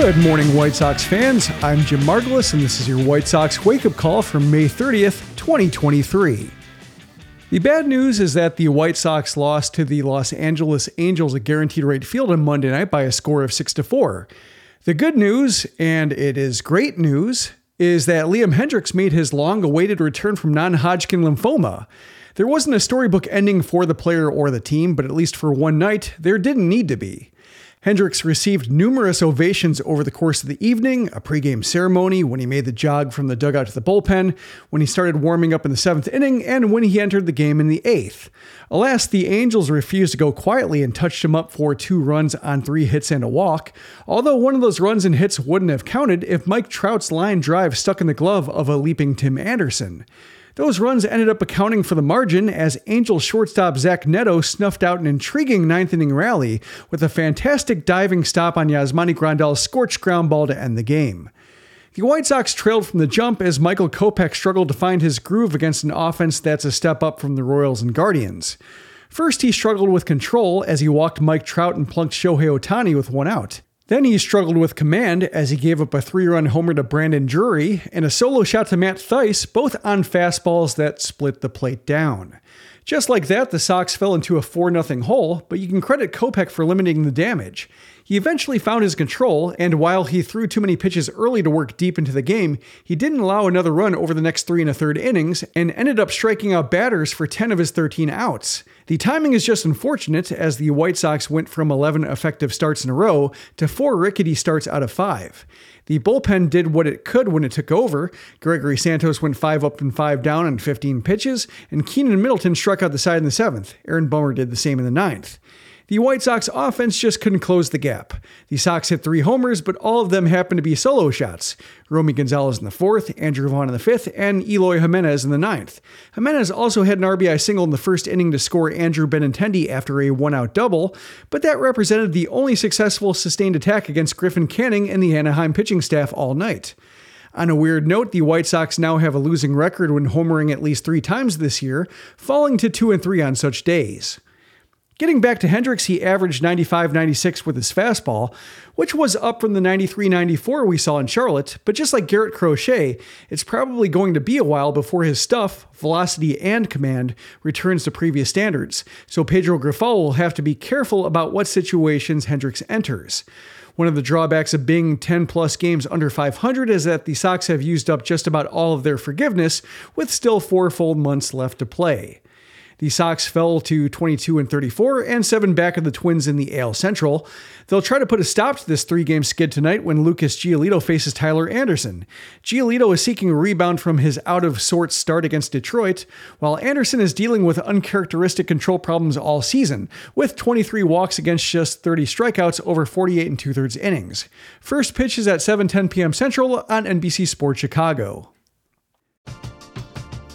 Good morning, White Sox fans. I'm Jim Margalus, and this is your White Sox wake up call from May 30th, 2023. The bad news is that the White Sox lost to the Los Angeles Angels at Guaranteed Rate Field on Monday night by a score of 6 to 4. The good news, and it is great news, is that Liam Hendriks made his long awaited return from non Hodgkin lymphoma. There wasn't a storybook ending for the player or the team, but at least for one night, there didn't need to be. Hendriks received numerous ovations over the course of the evening, a pregame ceremony when he made the jog from the dugout to the bullpen, when he started warming up in the seventh inning, and when he entered the game in the eighth. Alas, the Angels refused to go quietly and touched him up for two runs on three hits and a walk, although one of those runs and hits wouldn't have counted if Mike Trout's line drive stuck in the glove of a leaping Tim Anderson. Those runs ended up accounting for the margin as Angels shortstop Zach Neto snuffed out an intriguing ninth inning rally with a fantastic diving stop on Yasmani Grandal's scorched ground ball to end the game. The White Sox trailed from the jump as Michael Kopech struggled to find his groove against an offense that's a step up from the Royals and Guardians. First, he struggled with control as he walked Mike Trout and plunked Shohei Ohtani with one out. Then he struggled with command as he gave up a three run homer to Brandon Drury and a solo shot to Matt Thaiss, both on fastballs that split the plate down. Just like that, the Sox fell into a 4 0 hole, but you can credit Kopech for limiting the damage. He eventually found his control, and while he threw too many pitches early to work deep into the game, he didn't allow another run over the next three and a third innings and ended up striking out batters for 10 of his 13 outs. The timing is just unfortunate as the White Sox went from 11 effective starts in a row to four rickety starts out of five. The bullpen did what it could when it took over. Gregory Santos went five up and five down on 15 pitches, and Keynan Middleton struck out the side in the seventh. Aaron Bummer did the same in the ninth. The White Sox offense just couldn't close the gap. The Sox hit three homers, but all of them happened to be solo shots. Romy Gonzalez in the fourth, Andrew Vaughn in the fifth, and Eloy Jimenez in the ninth. Jimenez also had an RBI single in the first inning to score Andrew Benintendi after a one-out double, but that represented the only successful sustained attack against Griffin Canning and the Anaheim pitching staff all night. On a weird note, the White Sox now have a losing record when homering at least three times this year, falling to 2 and 3 on such days. Getting back to Hendriks, he averaged 95 96 with his fastball, which was up from the 93 94 we saw in Charlotte. But just like Garrett Crochet, it's probably going to be a while before his stuff, velocity, and command returns to previous standards. So Pedro Grifol will have to be careful about what situations Hendriks enters. One of the drawbacks of being 10 plus games under 500 is that the Sox have used up just about all of their forgiveness, with still four full months left to play. The Sox fell to 22 and 34 and 7 back of the Twins in the AL Central. They'll try to put a stop to this three-game skid tonight when Lucas Giolito faces Tyler Anderson. Giolito is seeking a rebound from his out-of-sorts start against Detroit, while Anderson is dealing with uncharacteristic control problems all season, with 23 walks against just 30 strikeouts over 48 and two-thirds innings. First pitch is at 7:10 p.m. Central on NBC Sports Chicago.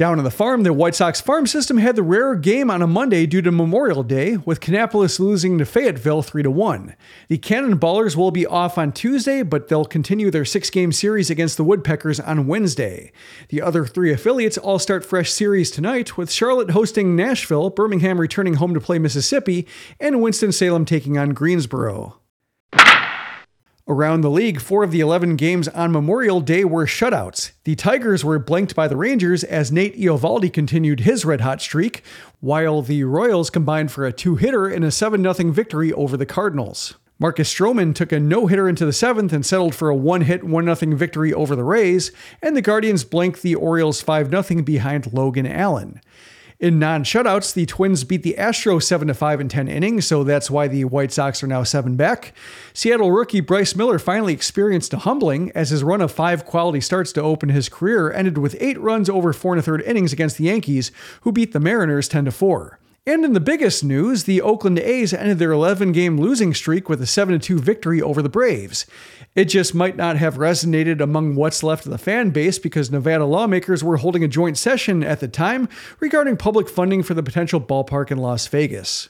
Down on the farm, the White Sox farm system had the rare game on a Monday due to Memorial Day, with Kannapolis losing to Fayetteville 3 1. The Cannonballers will be off on Tuesday, but they'll continue their six game series against the Woodpeckers on Wednesday. The other three affiliates all start fresh series tonight, with Charlotte hosting Nashville, Birmingham returning home to play Mississippi, and Winston-Salem taking on Greensboro. Around the league, four of the 11 games on Memorial Day were shutouts. The Tigers were blanked by the Rangers as Nate Eovaldi continued his red hot streak, while the Royals combined for a two hitter in a 7 0 victory over the Cardinals. Marcus Stroman took a no hitter into the seventh and settled for a one hit, 1 0 victory over the Rays, and the Guardians blanked the Orioles 5 0 behind Logan Allen. In non shutouts, the Twins beat the Astros 7 5 in 10 innings, so that's why the White Sox are now 7 back. Seattle rookie Bryce Miller finally experienced a humbling as his run of five quality starts to open his career ended with eight runs over four and a third innings against the Yankees, who beat the Mariners 10 4. And in the biggest news, the Oakland A's ended their 11 game losing streak with a 7 2 victory over the Braves. It just might not have resonated among what's left of the fan base because Nevada lawmakers were holding a joint session at the time regarding public funding for the potential ballpark in Las Vegas.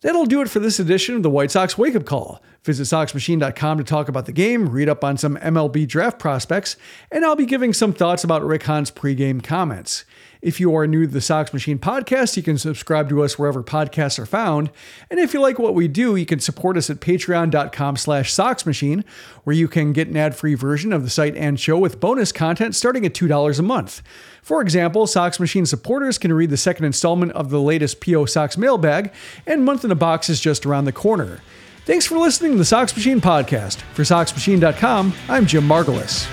That'll do it for this edition of the White Sox Wake Up Call. Visit SoxMachine.com to talk about the game, read up on some MLB draft prospects, and I'll be giving some thoughts about Rick Hahn's pregame comments. If you are new to the Sox Machine podcast, you can subscribe to us wherever podcasts are found. And if you like what we do, you can support us at patreon.com slash soxmachine, where you can get an ad-free version of the site and show with bonus content starting at $2 a month. For example, Sox Machine supporters can read the second installment of the latest PO Sox mailbag, and Month in a Box is just around the corner. Thanks for listening to the Sox Machine podcast. For SoxMachine.com, I'm Jim Margalus.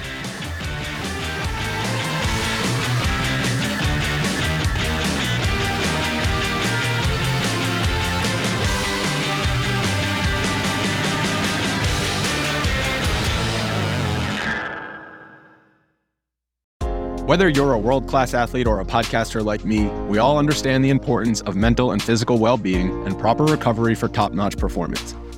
Whether you're a world class athlete or a podcaster like me, we all understand the importance of mental and physical well being and proper recovery for top notch performance.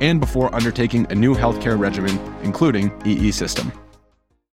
and before undertaking a new healthcare regimen, including EE system.